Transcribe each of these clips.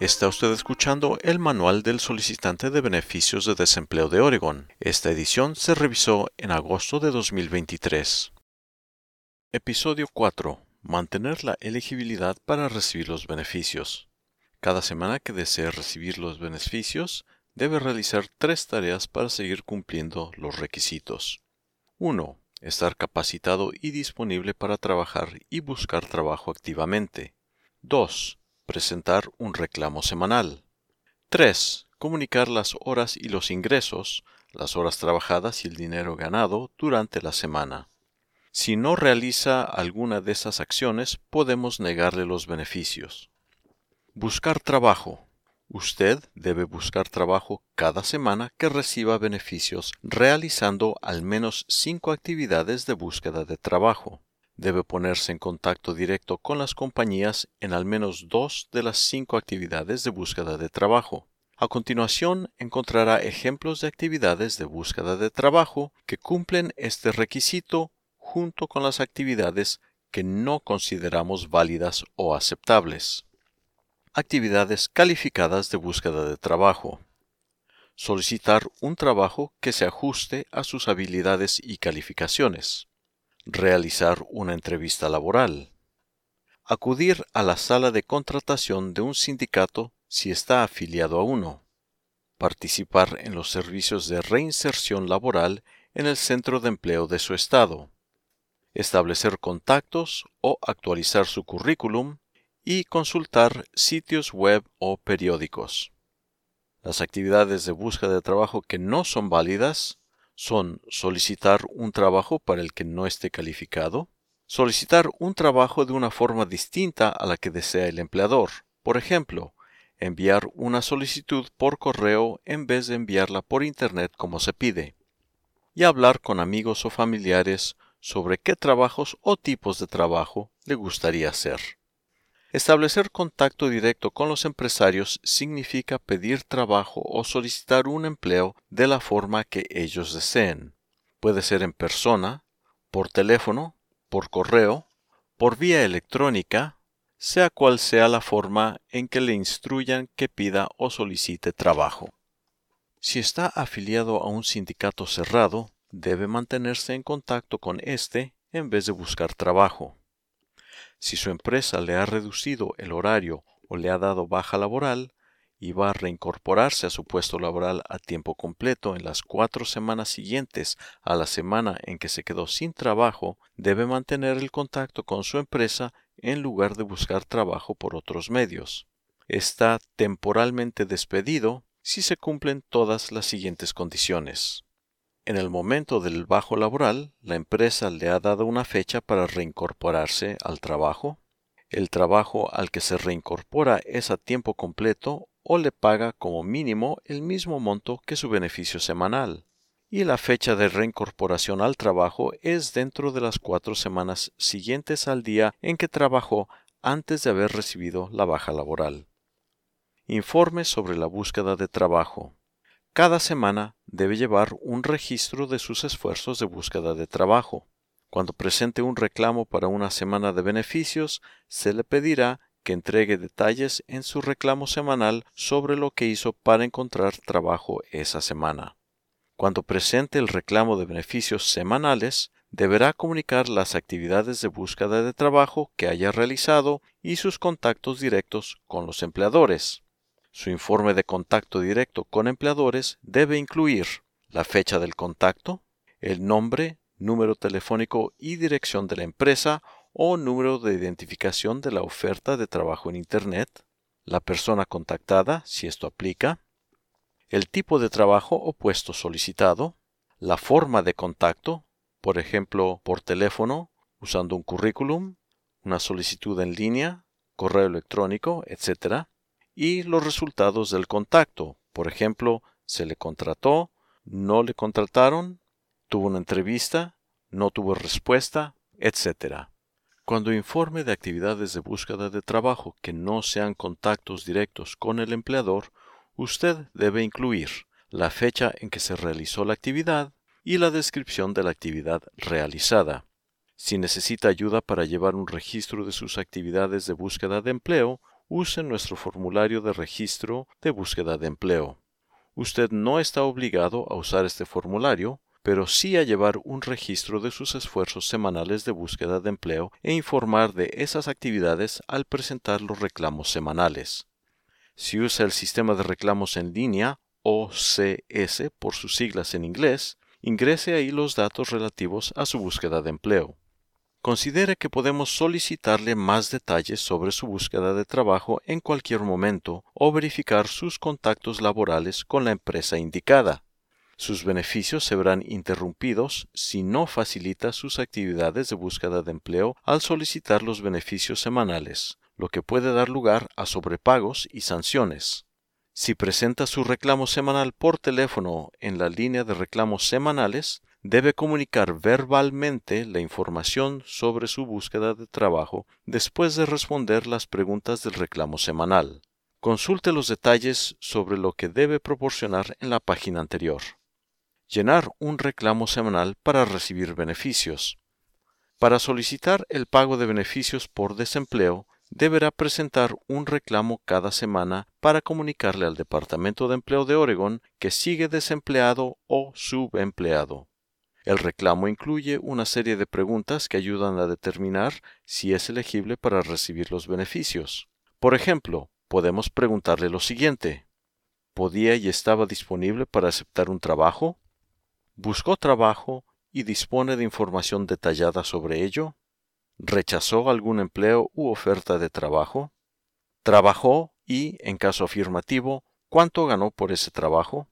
Está usted escuchando el Manual del Solicitante de Beneficios de Desempleo de Oregon. Esta edición se revisó en agosto de 2023. Episodio 4. Mantener la elegibilidad para recibir los beneficios. Cada semana que desee recibir los beneficios, debe realizar tres tareas para seguir cumpliendo los requisitos. 1. Estar capacitado y disponible para trabajar y buscar trabajo activamente. 2 presentar un reclamo semanal. 3. Comunicar las horas y los ingresos, las horas trabajadas y el dinero ganado durante la semana. Si no realiza alguna de esas acciones, podemos negarle los beneficios. Buscar trabajo. Usted debe buscar trabajo cada semana que reciba beneficios realizando al menos cinco actividades de búsqueda de trabajo debe ponerse en contacto directo con las compañías en al menos dos de las cinco actividades de búsqueda de trabajo. A continuación encontrará ejemplos de actividades de búsqueda de trabajo que cumplen este requisito junto con las actividades que no consideramos válidas o aceptables. Actividades calificadas de búsqueda de trabajo. Solicitar un trabajo que se ajuste a sus habilidades y calificaciones realizar una entrevista laboral, acudir a la sala de contratación de un sindicato si está afiliado a uno, participar en los servicios de reinserción laboral en el centro de empleo de su estado, establecer contactos o actualizar su currículum y consultar sitios web o periódicos. Las actividades de búsqueda de trabajo que no son válidas son solicitar un trabajo para el que no esté calificado, solicitar un trabajo de una forma distinta a la que desea el empleador, por ejemplo, enviar una solicitud por correo en vez de enviarla por Internet como se pide, y hablar con amigos o familiares sobre qué trabajos o tipos de trabajo le gustaría hacer. Establecer contacto directo con los empresarios significa pedir trabajo o solicitar un empleo de la forma que ellos deseen. Puede ser en persona, por teléfono, por correo, por vía electrónica, sea cual sea la forma en que le instruyan que pida o solicite trabajo. Si está afiliado a un sindicato cerrado, debe mantenerse en contacto con éste en vez de buscar trabajo. Si su empresa le ha reducido el horario o le ha dado baja laboral y va a reincorporarse a su puesto laboral a tiempo completo en las cuatro semanas siguientes a la semana en que se quedó sin trabajo, debe mantener el contacto con su empresa en lugar de buscar trabajo por otros medios. Está temporalmente despedido si se cumplen todas las siguientes condiciones. En el momento del bajo laboral, la empresa le ha dado una fecha para reincorporarse al trabajo. El trabajo al que se reincorpora es a tiempo completo o le paga como mínimo el mismo monto que su beneficio semanal. Y la fecha de reincorporación al trabajo es dentro de las cuatro semanas siguientes al día en que trabajó antes de haber recibido la baja laboral. Informe sobre la búsqueda de trabajo. Cada semana debe llevar un registro de sus esfuerzos de búsqueda de trabajo. Cuando presente un reclamo para una semana de beneficios, se le pedirá que entregue detalles en su reclamo semanal sobre lo que hizo para encontrar trabajo esa semana. Cuando presente el reclamo de beneficios semanales, deberá comunicar las actividades de búsqueda de trabajo que haya realizado y sus contactos directos con los empleadores. Su informe de contacto directo con empleadores debe incluir la fecha del contacto, el nombre, número telefónico y dirección de la empresa o número de identificación de la oferta de trabajo en Internet, la persona contactada, si esto aplica, el tipo de trabajo o puesto solicitado, la forma de contacto, por ejemplo, por teléfono, usando un currículum, una solicitud en línea, correo electrónico, etc., y los resultados del contacto. Por ejemplo, se le contrató, no le contrataron, tuvo una entrevista, no tuvo respuesta, etc. Cuando informe de actividades de búsqueda de trabajo que no sean contactos directos con el empleador, usted debe incluir la fecha en que se realizó la actividad y la descripción de la actividad realizada. Si necesita ayuda para llevar un registro de sus actividades de búsqueda de empleo, use nuestro formulario de registro de búsqueda de empleo. Usted no está obligado a usar este formulario, pero sí a llevar un registro de sus esfuerzos semanales de búsqueda de empleo e informar de esas actividades al presentar los reclamos semanales. Si usa el sistema de reclamos en línea, OCS por sus siglas en inglés, ingrese ahí los datos relativos a su búsqueda de empleo. Considere que podemos solicitarle más detalles sobre su búsqueda de trabajo en cualquier momento o verificar sus contactos laborales con la empresa indicada. Sus beneficios se verán interrumpidos si no facilita sus actividades de búsqueda de empleo al solicitar los beneficios semanales, lo que puede dar lugar a sobrepagos y sanciones. Si presenta su reclamo semanal por teléfono en la línea de reclamos semanales, debe comunicar verbalmente la información sobre su búsqueda de trabajo después de responder las preguntas del reclamo semanal. Consulte los detalles sobre lo que debe proporcionar en la página anterior. Llenar un reclamo semanal para recibir beneficios. Para solicitar el pago de beneficios por desempleo, deberá presentar un reclamo cada semana para comunicarle al Departamento de Empleo de Oregon que sigue desempleado o subempleado. El reclamo incluye una serie de preguntas que ayudan a determinar si es elegible para recibir los beneficios. Por ejemplo, podemos preguntarle lo siguiente. ¿Podía y estaba disponible para aceptar un trabajo? ¿Buscó trabajo y dispone de información detallada sobre ello? ¿Rechazó algún empleo u oferta de trabajo? ¿Trabajó y, en caso afirmativo, cuánto ganó por ese trabajo?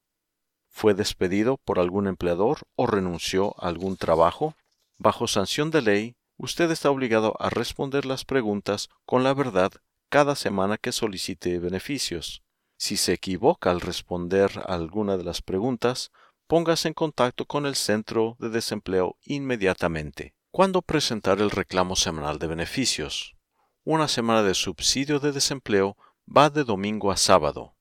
Fue despedido por algún empleador o renunció a algún trabajo, bajo sanción de ley, usted está obligado a responder las preguntas con la verdad cada semana que solicite beneficios. Si se equivoca al responder a alguna de las preguntas, póngase en contacto con el centro de desempleo inmediatamente. ¿Cuándo presentar el reclamo semanal de beneficios? Una semana de subsidio de desempleo va de domingo a sábado.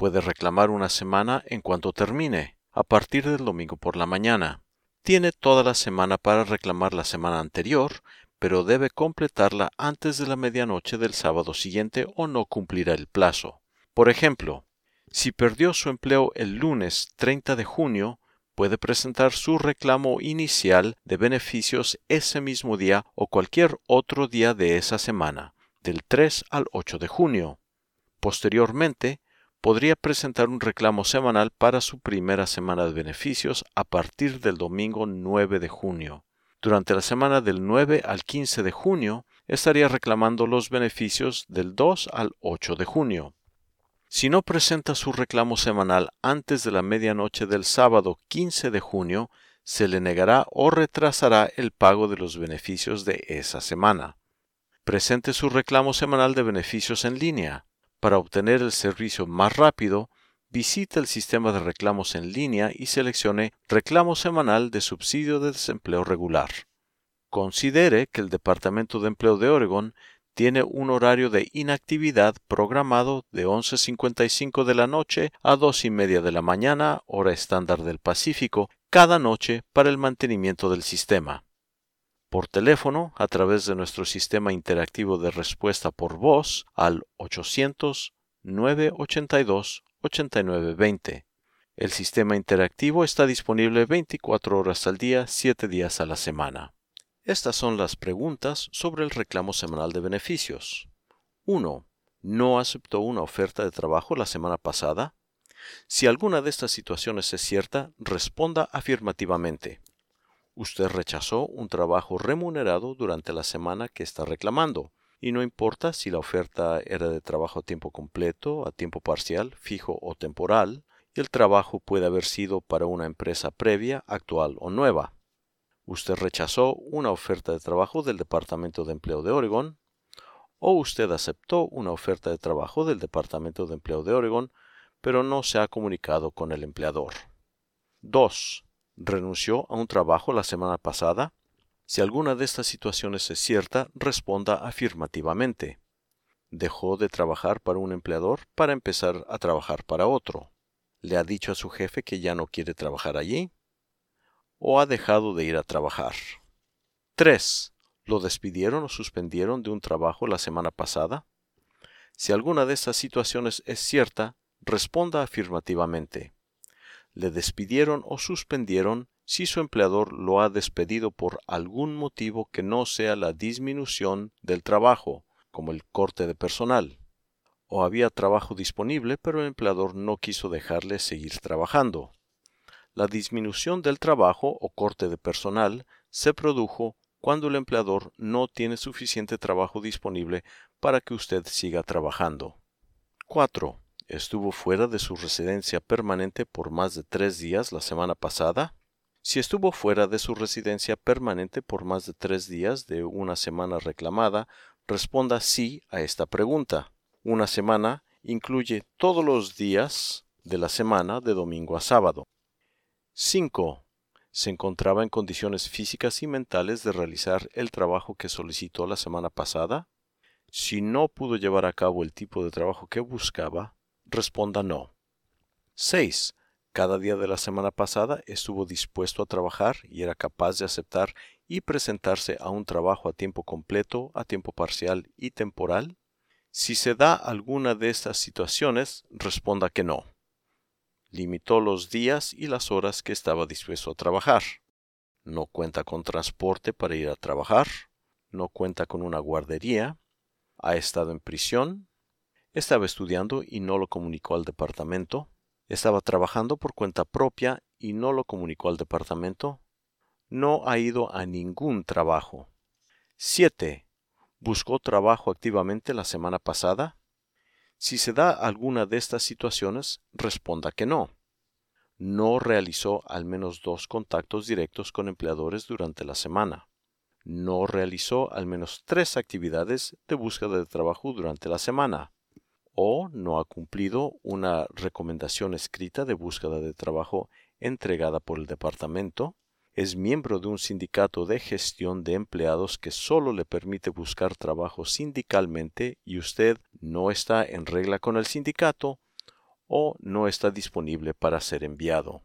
Puede reclamar una semana en cuanto termine, a partir del domingo por la mañana. Tiene toda la semana para reclamar la semana anterior, pero debe completarla antes de la medianoche del sábado siguiente o no cumplirá el plazo. Por ejemplo, si perdió su empleo el lunes 30 de junio, puede presentar su reclamo inicial de beneficios ese mismo día o cualquier otro día de esa semana, del 3 al 8 de junio. Posteriormente, podría presentar un reclamo semanal para su primera semana de beneficios a partir del domingo 9 de junio. Durante la semana del 9 al 15 de junio estaría reclamando los beneficios del 2 al 8 de junio. Si no presenta su reclamo semanal antes de la medianoche del sábado 15 de junio, se le negará o retrasará el pago de los beneficios de esa semana. Presente su reclamo semanal de beneficios en línea. Para obtener el servicio más rápido, visite el sistema de reclamos en línea y seleccione Reclamo semanal de subsidio de desempleo regular. Considere que el Departamento de Empleo de Oregon tiene un horario de inactividad programado de 11.55 de la noche a 2 y media de la mañana, hora estándar del Pacífico, cada noche para el mantenimiento del sistema por teléfono a través de nuestro sistema interactivo de respuesta por voz al 800-982-8920. El sistema interactivo está disponible 24 horas al día, 7 días a la semana. Estas son las preguntas sobre el reclamo semanal de beneficios. 1. ¿No aceptó una oferta de trabajo la semana pasada? Si alguna de estas situaciones es cierta, responda afirmativamente usted rechazó un trabajo remunerado durante la semana que está reclamando, y no importa si la oferta era de trabajo a tiempo completo, a tiempo parcial, fijo o temporal, y el trabajo puede haber sido para una empresa previa, actual o nueva. Usted rechazó una oferta de trabajo del Departamento de Empleo de Oregon, o usted aceptó una oferta de trabajo del Departamento de Empleo de Oregon, pero no se ha comunicado con el empleador. 2 renunció a un trabajo la semana pasada? Si alguna de estas situaciones es cierta, responda afirmativamente. ¿Dejó de trabajar para un empleador para empezar a trabajar para otro? ¿Le ha dicho a su jefe que ya no quiere trabajar allí? ¿O ha dejado de ir a trabajar? 3. ¿Lo despidieron o suspendieron de un trabajo la semana pasada? Si alguna de estas situaciones es cierta, responda afirmativamente. Le despidieron o suspendieron si su empleador lo ha despedido por algún motivo que no sea la disminución del trabajo, como el corte de personal. O había trabajo disponible pero el empleador no quiso dejarle seguir trabajando. La disminución del trabajo o corte de personal se produjo cuando el empleador no tiene suficiente trabajo disponible para que usted siga trabajando. 4. ¿Estuvo fuera de su residencia permanente por más de tres días la semana pasada? Si estuvo fuera de su residencia permanente por más de tres días de una semana reclamada, responda sí a esta pregunta. Una semana incluye todos los días de la semana de domingo a sábado. 5 se encontraba en condiciones físicas y mentales de realizar el trabajo que solicitó la semana pasada? Si no pudo llevar a cabo el tipo de trabajo que buscaba, responda no. 6. Cada día de la semana pasada estuvo dispuesto a trabajar y era capaz de aceptar y presentarse a un trabajo a tiempo completo, a tiempo parcial y temporal. Si se da alguna de estas situaciones, responda que no limitó los días y las horas que estaba dispuesto a trabajar. No cuenta con transporte para ir a trabajar, no cuenta con una guardería, ha estado en prisión, estaba estudiando y no lo comunicó al departamento, estaba trabajando por cuenta propia y no lo comunicó al departamento, no ha ido a ningún trabajo. 7. ¿Buscó trabajo activamente la semana pasada? Si se da alguna de estas situaciones, responda que no. No realizó al menos dos contactos directos con empleadores durante la semana. No realizó al menos tres actividades de búsqueda de trabajo durante la semana. O no ha cumplido una recomendación escrita de búsqueda de trabajo entregada por el departamento es miembro de un sindicato de gestión de empleados que solo le permite buscar trabajo sindicalmente y usted no está en regla con el sindicato o no está disponible para ser enviado.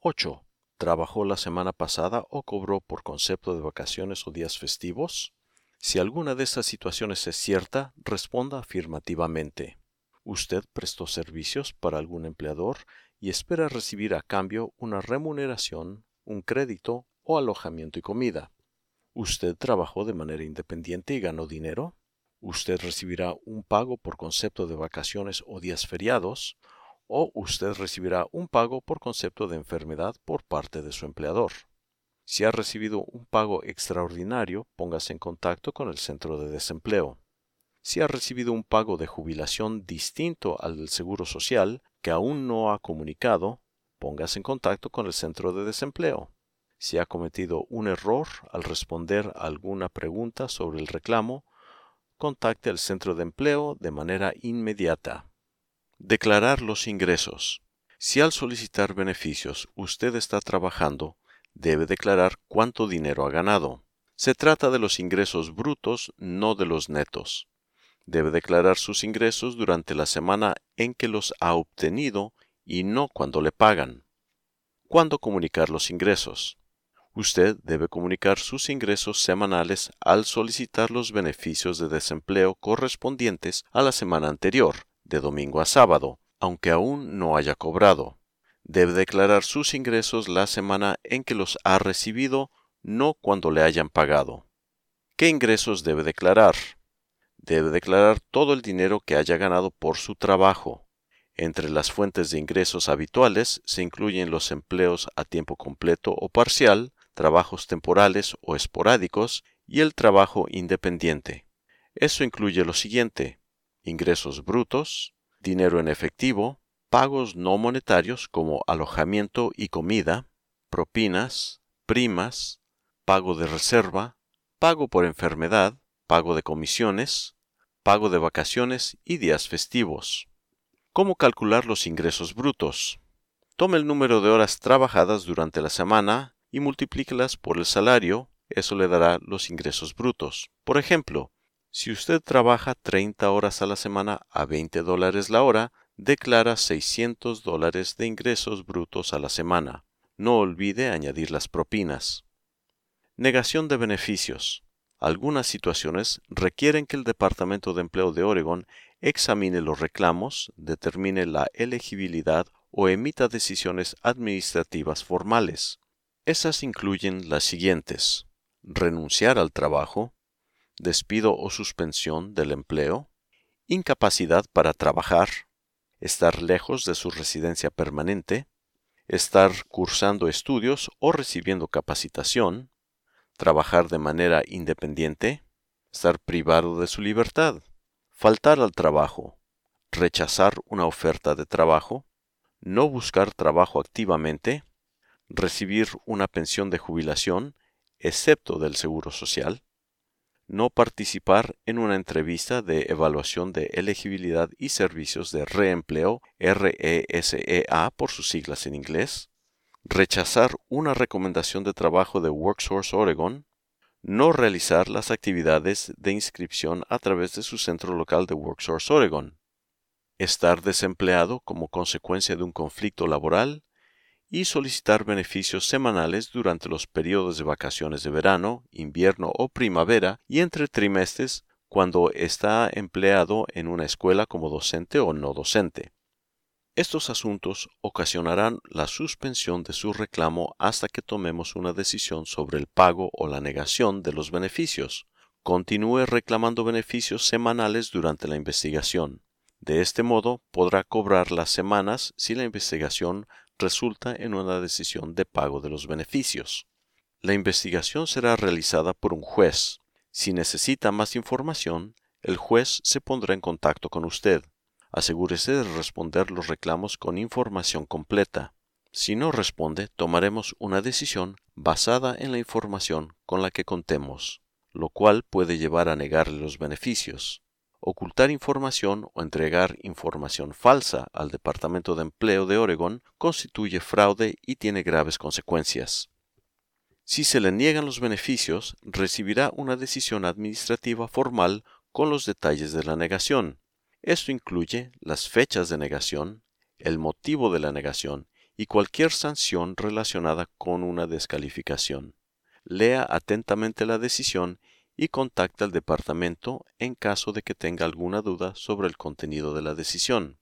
8. ¿Trabajó la semana pasada o cobró por concepto de vacaciones o días festivos? Si alguna de estas situaciones es cierta, responda afirmativamente. Usted prestó servicios para algún empleador y espera recibir a cambio una remuneración un crédito o alojamiento y comida. ¿Usted trabajó de manera independiente y ganó dinero? ¿Usted recibirá un pago por concepto de vacaciones o días feriados? ¿O usted recibirá un pago por concepto de enfermedad por parte de su empleador? Si ha recibido un pago extraordinario, póngase en contacto con el centro de desempleo. Si ha recibido un pago de jubilación distinto al del Seguro Social que aún no ha comunicado, póngase en contacto con el centro de desempleo. Si ha cometido un error al responder a alguna pregunta sobre el reclamo, contacte al centro de empleo de manera inmediata. Declarar los ingresos. Si al solicitar beneficios usted está trabajando, debe declarar cuánto dinero ha ganado. Se trata de los ingresos brutos, no de los netos. Debe declarar sus ingresos durante la semana en que los ha obtenido y no cuando le pagan. ¿Cuándo comunicar los ingresos? Usted debe comunicar sus ingresos semanales al solicitar los beneficios de desempleo correspondientes a la semana anterior, de domingo a sábado, aunque aún no haya cobrado. Debe declarar sus ingresos la semana en que los ha recibido, no cuando le hayan pagado. ¿Qué ingresos debe declarar? Debe declarar todo el dinero que haya ganado por su trabajo, entre las fuentes de ingresos habituales se incluyen los empleos a tiempo completo o parcial, trabajos temporales o esporádicos y el trabajo independiente. Eso incluye lo siguiente ingresos brutos, dinero en efectivo, pagos no monetarios como alojamiento y comida, propinas, primas, pago de reserva, pago por enfermedad, pago de comisiones, pago de vacaciones y días festivos. ¿Cómo calcular los ingresos brutos? Tome el número de horas trabajadas durante la semana y multiplíquelas por el salario, eso le dará los ingresos brutos. Por ejemplo, si usted trabaja 30 horas a la semana a 20 dólares la hora, declara 600 dólares de ingresos brutos a la semana. No olvide añadir las propinas. Negación de beneficios. algunas situaciones requieren que el Departamento de Empleo de Oregon examine los reclamos, determine la elegibilidad o emita decisiones administrativas formales. Esas incluyen las siguientes. Renunciar al trabajo, despido o suspensión del empleo, incapacidad para trabajar, estar lejos de su residencia permanente, estar cursando estudios o recibiendo capacitación, trabajar de manera independiente, estar privado de su libertad, faltar al trabajo, rechazar una oferta de trabajo, no buscar trabajo activamente, recibir una pensión de jubilación, excepto del Seguro Social, no participar en una entrevista de evaluación de elegibilidad y servicios de reempleo RESEA por sus siglas en inglés, rechazar una recomendación de trabajo de WorkSource Oregon, no realizar las actividades de inscripción a través de su centro local de WorkSource Oregon, estar desempleado como consecuencia de un conflicto laboral y solicitar beneficios semanales durante los periodos de vacaciones de verano, invierno o primavera y entre trimestres cuando está empleado en una escuela como docente o no docente. Estos asuntos ocasionarán la suspensión de su reclamo hasta que tomemos una decisión sobre el pago o la negación de los beneficios. Continúe reclamando beneficios semanales durante la investigación. De este modo podrá cobrar las semanas si la investigación resulta en una decisión de pago de los beneficios. La investigación será realizada por un juez. Si necesita más información, el juez se pondrá en contacto con usted. Asegúrese de responder los reclamos con información completa. Si no responde, tomaremos una decisión basada en la información con la que contemos, lo cual puede llevar a negarle los beneficios ocultar información o entregar información falsa al Departamento de Empleo de Oregon constituye fraude y tiene graves consecuencias. Si se le niegan los beneficios, recibirá una decisión administrativa formal con los detalles de la negación. Esto incluye las fechas de negación, el motivo de la negación y cualquier sanción relacionada con una descalificación. Lea atentamente la decisión y contacta al departamento en caso de que tenga alguna duda sobre el contenido de la decisión.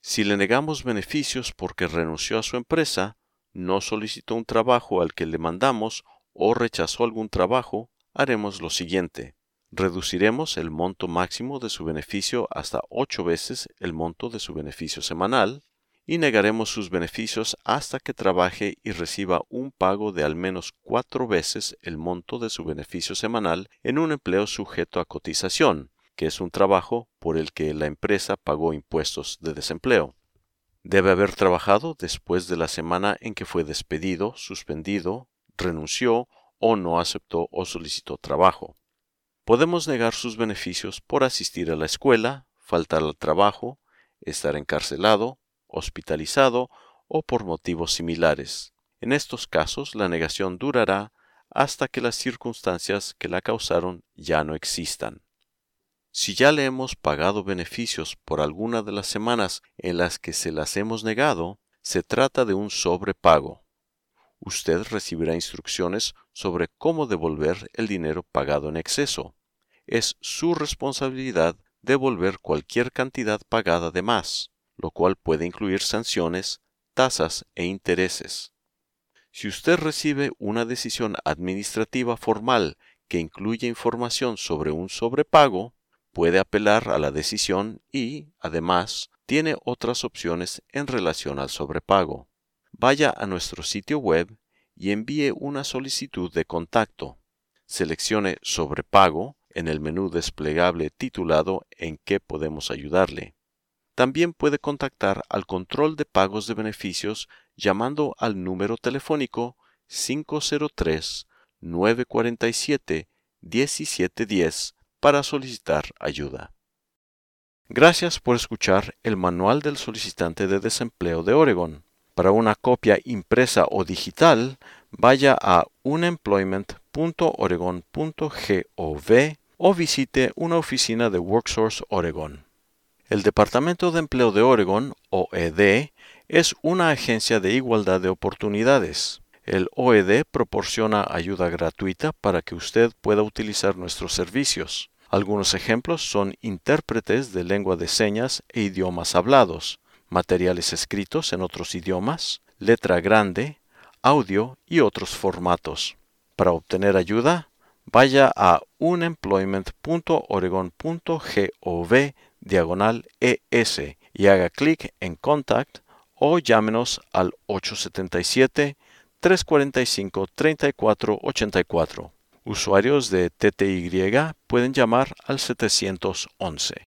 Si le negamos beneficios porque renunció a su empresa, no solicitó un trabajo al que le mandamos o rechazó algún trabajo, haremos lo siguiente. Reduciremos el monto máximo de su beneficio hasta ocho veces el monto de su beneficio semanal, y negaremos sus beneficios hasta que trabaje y reciba un pago de al menos cuatro veces el monto de su beneficio semanal en un empleo sujeto a cotización, que es un trabajo por el que la empresa pagó impuestos de desempleo. Debe haber trabajado después de la semana en que fue despedido, suspendido, renunció o no aceptó o solicitó trabajo. Podemos negar sus beneficios por asistir a la escuela, faltar al trabajo, estar encarcelado, hospitalizado o por motivos similares. En estos casos la negación durará hasta que las circunstancias que la causaron ya no existan. Si ya le hemos pagado beneficios por alguna de las semanas en las que se las hemos negado, se trata de un sobrepago. Usted recibirá instrucciones sobre cómo devolver el dinero pagado en exceso. Es su responsabilidad devolver cualquier cantidad pagada de más lo cual puede incluir sanciones, tasas e intereses. Si usted recibe una decisión administrativa formal que incluye información sobre un sobrepago, puede apelar a la decisión y, además, tiene otras opciones en relación al sobrepago. Vaya a nuestro sitio web y envíe una solicitud de contacto. Seleccione Sobrepago en el menú desplegable titulado En qué podemos ayudarle. También puede contactar al control de pagos de beneficios llamando al número telefónico 503-947-1710 para solicitar ayuda. Gracias por escuchar el Manual del Solicitante de Desempleo de Oregon. Para una copia impresa o digital, vaya a unemployment.oregon.gov o visite una oficina de WorkSource Oregon. El Departamento de Empleo de Oregon, OED, es una agencia de igualdad de oportunidades. El OED proporciona ayuda gratuita para que usted pueda utilizar nuestros servicios. Algunos ejemplos son intérpretes de lengua de señas e idiomas hablados, materiales escritos en otros idiomas, letra grande, audio y otros formatos. Para obtener ayuda, vaya a unemployment.oregon.gov diagonal ES y haga clic en Contact o llámenos al 877 345-3484. Usuarios de TTY pueden llamar al 711.